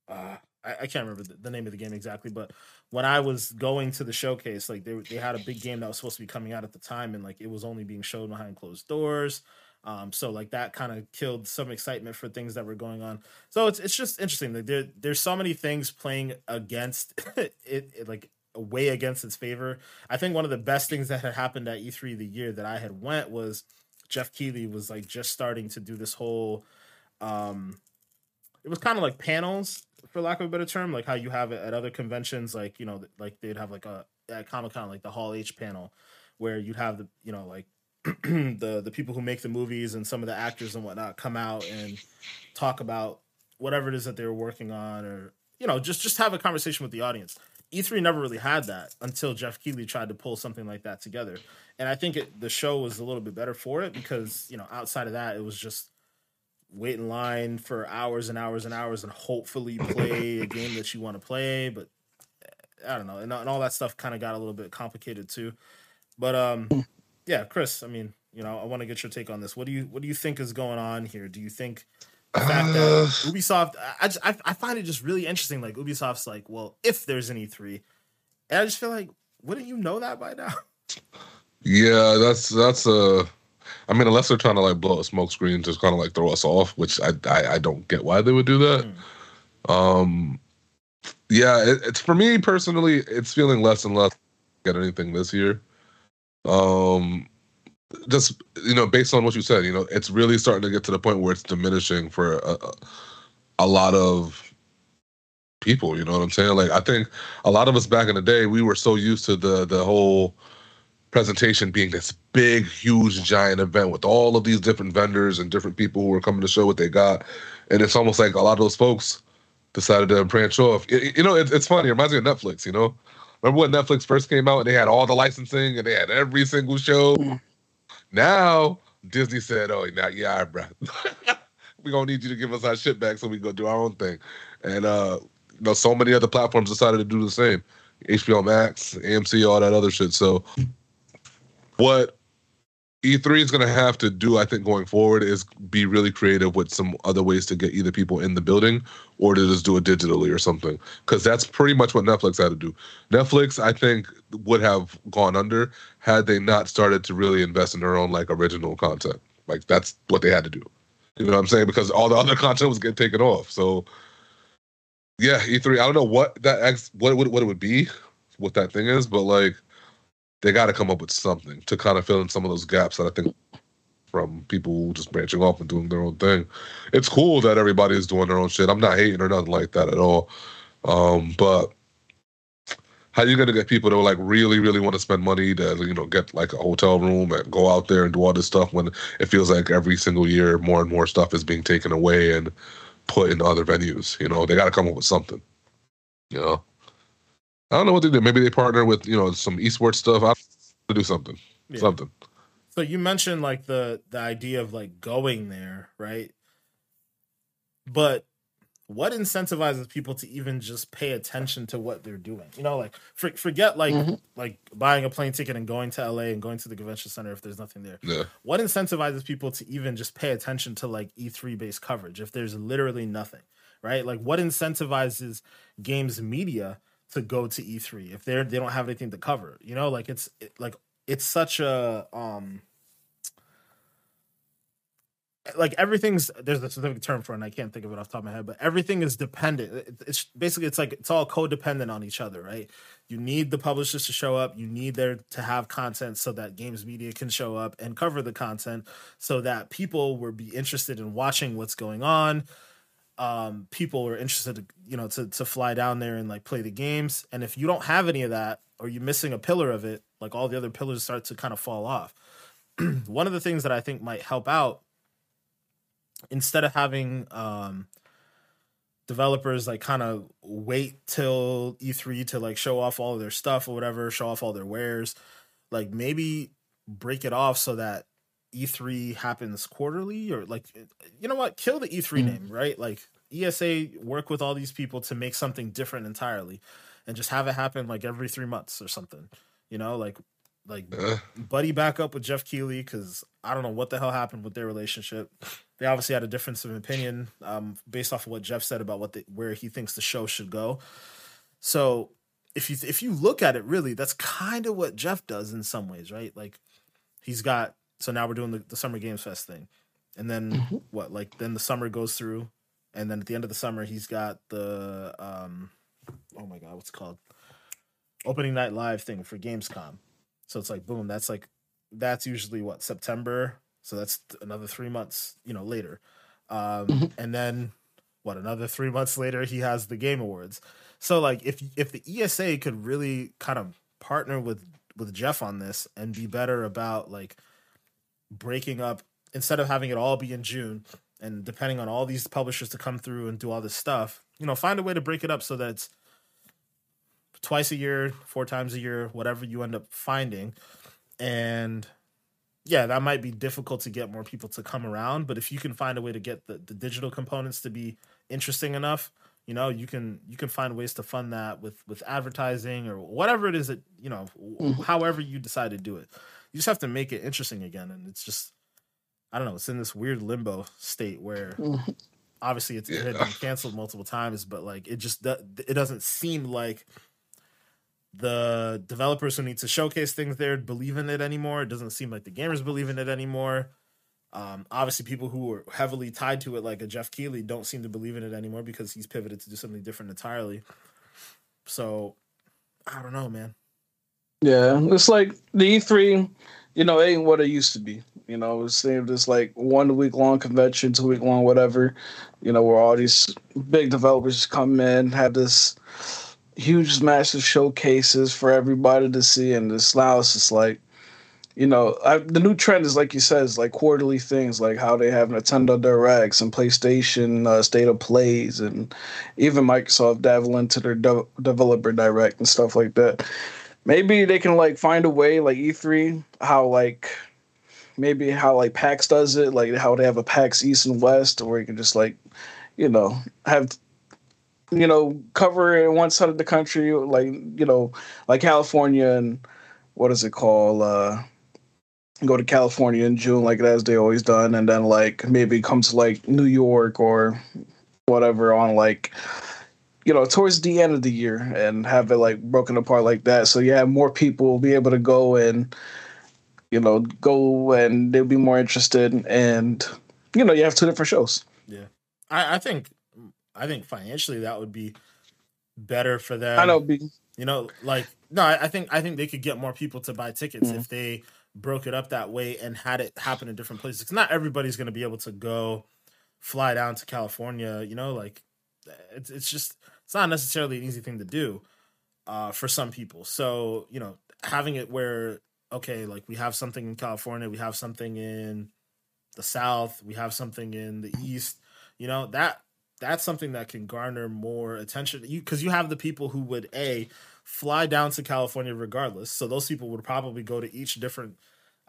Uh I, I can't remember the, the, name of the game exactly, but when I was going to the showcase, like they they had a big game that was supposed to be coming out at the time, and like it was only being shown behind closed doors. Um, so like that kind of killed some excitement for things that were going on. So it's it's just interesting. Like there there's so many things playing against it, it like way against its favor. I think one of the best things that had happened at E3 the year that I had went was Geoff Keighley was like just starting to do this whole um it was kind of like panels for lack of a better term, like how you have it at other conventions, like you know, like they'd have like a at Comic Con, like the Hall H panel, where you'd have the you know like the the people who make the movies and some of the actors and whatnot come out and talk about whatever it is that they were working on, or you know, just just have a conversation with the audience. E3 never really had that until Geoff Keighley tried to pull something like that together, and I think it, the show was a little bit better for it because you know outside of that, it was just wait in line for hours and hours and hours and hopefully play a game that you want to play. But I don't know, and, and all that stuff kind of got a little bit complicated too. But um, yeah, Chris, I mean, you know, I want to get your take on this. What do you what do you think is going on here? Do you think the fact that Uh, Ubisoft, I, just, I I find it just really interesting. Like Ubisoft's like, well, if there's an E3, and I just feel like, wouldn't you know that by now? Yeah, that's that's uh I mean, unless they're trying to like blow a smoke screen to kind of like throw us off, which I I, I don't get why they would do that. Um, yeah, it, it's for me personally, it's feeling less and less get anything this year. Um, just you know, based on what you said, you know, it's really starting to get to the point where it's diminishing for a- a lot of people. You know what I'm saying? Like, I think a lot of us back in the day, we were so used to the the whole presentation being this big, huge, giant event with all of these different vendors and different people who were coming to show what they got, and it's almost like a lot of those folks decided to branch off. Y- You know, it's it's funny. It reminds me of Netflix. You know, remember when Netflix first came out and they had all the licensing and they had every single show. Now Disney said, "Oh, now yeah, all right, bro, we gonna need you to give us our shit back so we can go do our own thing." And uh, you know, so many other platforms decided to do the same. HBO Max, AMC, all that other shit. So, what E3 is going to have to do, I think, going forward is be really creative with some other ways to get either people in the building or to just do it digitally or something. Because that's pretty much what Netflix had to do. Netflix, I think, would have gone under had they not started to really invest in their own like original content. Like that's what they had to do. You know what I'm saying? Because all the other content was getting taken off. So yeah, E3. I don't know what that ex what what, what it would be, what that thing is, but like they got to come up with something to kind of fill in some of those gaps that I think from people just branching off and doing their own thing. It's cool that everybody is doing their own shit. I'm not hating or nothing like that at all. Um, but how are you gonna get people to like really, really want to spend money to you know get like a hotel room and go out there and do all this stuff when it feels like every single year more and more stuff is being taken away and put in other venues. You know, they got to come up with something. You know, I don't know what they do. Maybe they partner with you know some esports stuff. I to do something, Yeah. something. So you mentioned like the the idea of like going there, right? But what incentivizes people to even just pay attention to what they're doing? You know, like for, forget like Mhm. like buying a plane ticket and going to LA and going to the convention center if there's nothing there. Yeah, What incentivizes people to even just pay attention to like E3 based coverage if there's literally nothing, right? Like what incentivizes games media to go to E3 if they're they don't have anything to cover? You know, like it's it, like it's such a um like everything's there's a specific term for it and I can't think of it off the top of my head, but everything is dependent. It's basically it's like it's all codependent on each other, right? You need the publishers to show up, you need there to have content so that games media can show up and cover the content so that people will be interested in watching what's going on. Um, people are interested to you know to to fly down there and like play the games. And if you don't have any of that or you're missing a pillar of it, like all the other pillars start to kind of fall off. One of the things that I think might help out instead of having um developers like kind of wait till E3 to like show off all of their stuff or whatever, show off all their wares, like maybe break it off so that E3 happens quarterly or like you know what, kill the E3 Mm. name, right? Like ESA work with all these people to make something different entirely and just have it happen like every 3 months or something. You know, like like Uh, buddy back up with Geoff Keighley because I don't know what the hell happened with their relationship. They obviously had a difference of opinion um, based off of what Geoff said about what the, where he thinks the show should go. So if you if you look at it, really, that's kind of what Jeff does in some ways, right? Like he's got so now we're doing the, the summer games fest thing, and then Mhm. what? Like then the summer goes through, and then at the end of the summer he's got the um, oh my god, what's it called? Opening night live thing for Gamescom. So it's like boom, that's like that's usually what September. So that's another three months, you know, later. Um, Mhm. and then what? Another three months later, he has the Game Awards. So like, if if the ESA could really kind of partner with with Geoff on this and be better about like breaking up instead of having it all be in June and depending on all these publishers to come through and do all this stuff, you know, find a way to break it up so that it's twice a year, four times a year, whatever you end up finding, and yeah, that might be difficult to get more people to come around. But if you can find a way to get the, the digital components to be interesting enough, you know, you can you can find ways to fund that with with advertising or whatever it is that you know, mm-hmm. however you decide to do it. You just have to make it interesting again, and it's just I don't know. It's in this weird limbo state where obviously it's, yeah. it had been canceled multiple times, but like it just it doesn't seem like the developers who need to showcase things there believe in it anymore. It doesn't seem like the gamers believe in it anymore. Um, obviously, people who are heavily tied to it, like a Geoff Keighley, don't seem to believe in it anymore because he's pivoted to do something different entirely. So, I don't know, man. Yeah, it's like the E3, you know, ain't what it used to be. You know, it's this like one week long convention, two week long, whatever. You know, where all these big developers come in, have this huge, massive showcases for everybody to see, and this now it's just like, you know, I, the new trend is like you said, is like quarterly things, like how they have Nintendo Directs and PlayStation uh, State of Plays, and even Microsoft dabble into their de- developer direct and stuff like that. Maybe they can like find a way, like E3, how like maybe how like PAX does it, like how they have a PAX East and West, where you can just like, you know, have you know, cover one side of the country, like you know, like California and what is it called? Uh, go to California in June, like as they always done, and then like maybe come to like New York or whatever on like you know towards the end of the year and have it like broken apart like that. So yeah, more people will be able to go and you know go and they'll be more interested and you know you have two different shows. Yeah, I, I think I think financially that would be better for them. I know. Be- you know, like no, I, I, think I think they could get more people to buy tickets mm-hmm. if they broke it up that way and had it happen in different places. Because not everybody's going to be able to go fly down to California. You know, like it's it's just it's not necessarily an easy thing to do uh, for some people. So you know, having it where okay, like we have something in California, we have something in the South, we have something in the East. You know that that's something that can garner more attention. You because you have the people who would a fly down to California regardless. So those people would probably go to each different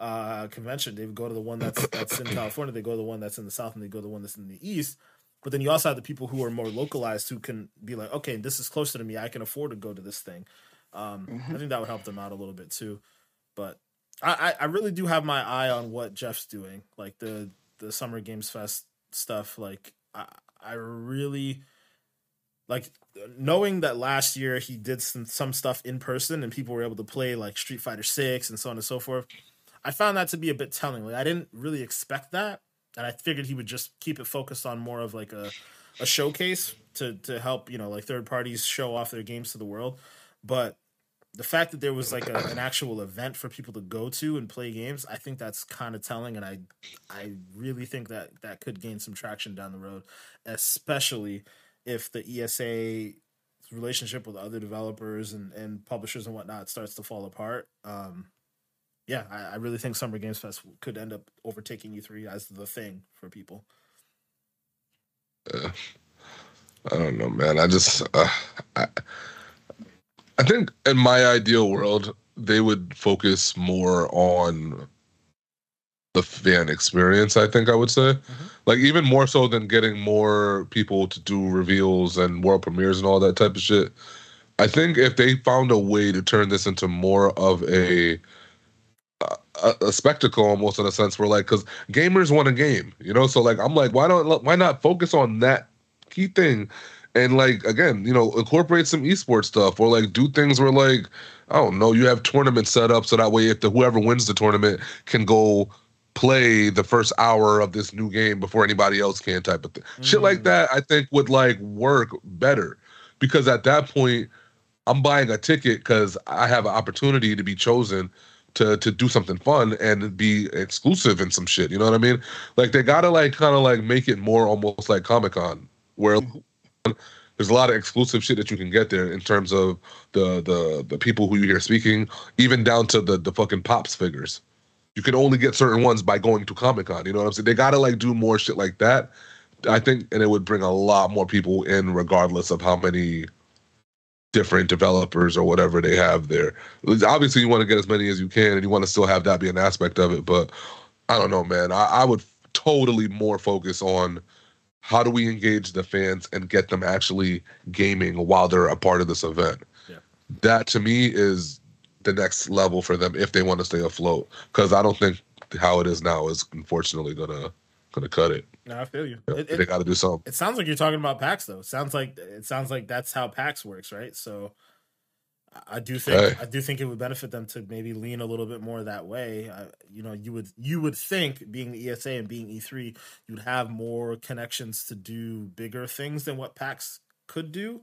uh, convention. They would go to the one that's that's in California. They go to the one that's in the south, and they go to the one that's in the east. But then you also have the people who are more localized who can be like, okay, this is closer to me. I can afford to go to this thing. Um, mm-hmm. I think that would help them out a little bit too. But I, I really do have my eye on what Geoff's doing, like the the Summer Games Fest stuff. Like I, I really like knowing that last year he did some some stuff in person and people were able to play like Street Fighter Six and so on and so forth. I found that to be a bit telling. Like I didn't really expect that, and I figured he would just keep it focused on more of like a a showcase to to help you know like third parties show off their games to the world. But the fact that there was like a, an actual event for people to go to and play games, I think that's kind of telling, and I I really think that that could gain some traction down the road, especially if the ESA relationship with other developers and, and publishers and whatnot starts to fall apart. Um, yeah, I, I really think Summer Games Fest could end up overtaking E3 as the thing for people. Uh, I don't know, man. I just uh, I I think in my ideal world, they would focus more on the fan experience. I think I would say, mm-hmm. like even more so than getting more people to do reveals and world premieres and all that type of shit. I think if they found a way to turn this into more of a a, a, spectacle almost in a sense where like because gamers want a game you know so like i'm like why don't why not focus on that key thing and like again, you know, incorporate some esports stuff or like do things where like I don't know, you have tournaments set up so that way if the whoever wins the tournament can go play the first hour of this new game before anybody else can type of thing. Mm. Shit like mm. that I think would like work better because at that point I'm buying a ticket cuz I have an opportunity to be chosen to to do something fun and be exclusive in some shit, you know what I mean? Like they got to like kind of like make it more almost like Comic-Con where mm-hmm there's a lot of exclusive shit that you can get there in terms of the the the people who you hear speaking, even down to the the fucking pops figures. You can only get certain ones by going to Comic Con. You know what I'm saying? They gotta like do more shit like that. I think, and it would bring a lot more people in, regardless of how many different developers or whatever they have there. Obviously, you want to get as many as you can, and you want to still have that be an aspect of it. But I don't know, man. I, I would totally more focus on how do we engage the fans and get them actually gaming while they're a part of this event. Yeah. That to me is the next level for them if they want to stay afloat. Because I don't think how it is now is unfortunately gonna gonna cut it. No, I feel you. Yeah, It, they got to do something. it sounds like you're talking about PAX though. It sounds like it sounds like that's how PAX works, right? So I- I do think Hey. I do think it would benefit them to maybe lean a little bit more that way. I, you know, you would you would think being the ESA and being E3, you'd have more connections to do bigger things than what PAX could do.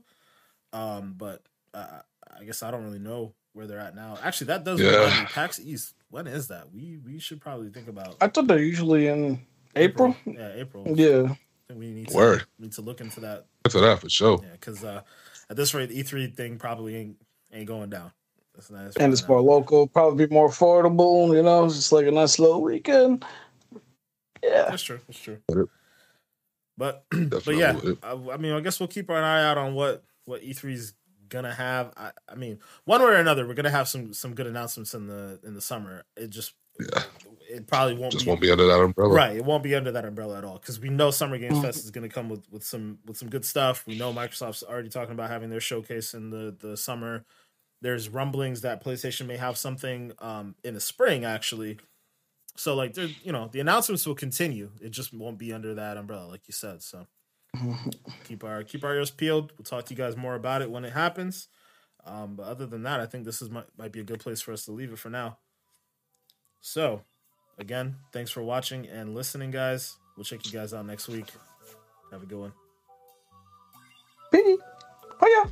Um, but uh, I guess I don't really know where they're at now. Actually, that does Yeah. PAX East. When is that? We we should probably think about I thought they're usually in April. Yeah, April. Yeah. We need to Word. need to look into that. That's that for sure. Yeah, because uh, at this rate, the E3 thing probably ain't ain't going down. That's not, that's And it's probably more local, probably be more affordable, you know, it's just like a nice little weekend. Yeah. That's true. That's true. Yep. But but yeah. I, I mean, I guess we'll keep our eye out on what what E3's gonna have. I, I mean, one way or another, we're gonna have some some good announcements in the in the summer. It just Yeah. It probably won't Just be won't be under that umbrella. Right, it won't be under that umbrella at all because we know Summer Games Mhm. Fest is going to come with, with some with some good stuff. We know Microsoft's already talking about having their showcase in the the summer. There's rumblings that PlayStation may have something um, in the spring actually. So like there, you know, the announcements will continue. It just won't be under that umbrella, like you said. So keep our keep our ears peeled. We'll talk to you guys more about it when it happens. Um, but other than that, I think this is might, might be a good place for us to leave it for now. So, again, thanks for watching and listening, guys. We'll check you guys out next week. Have a good one. Bye. Yeah.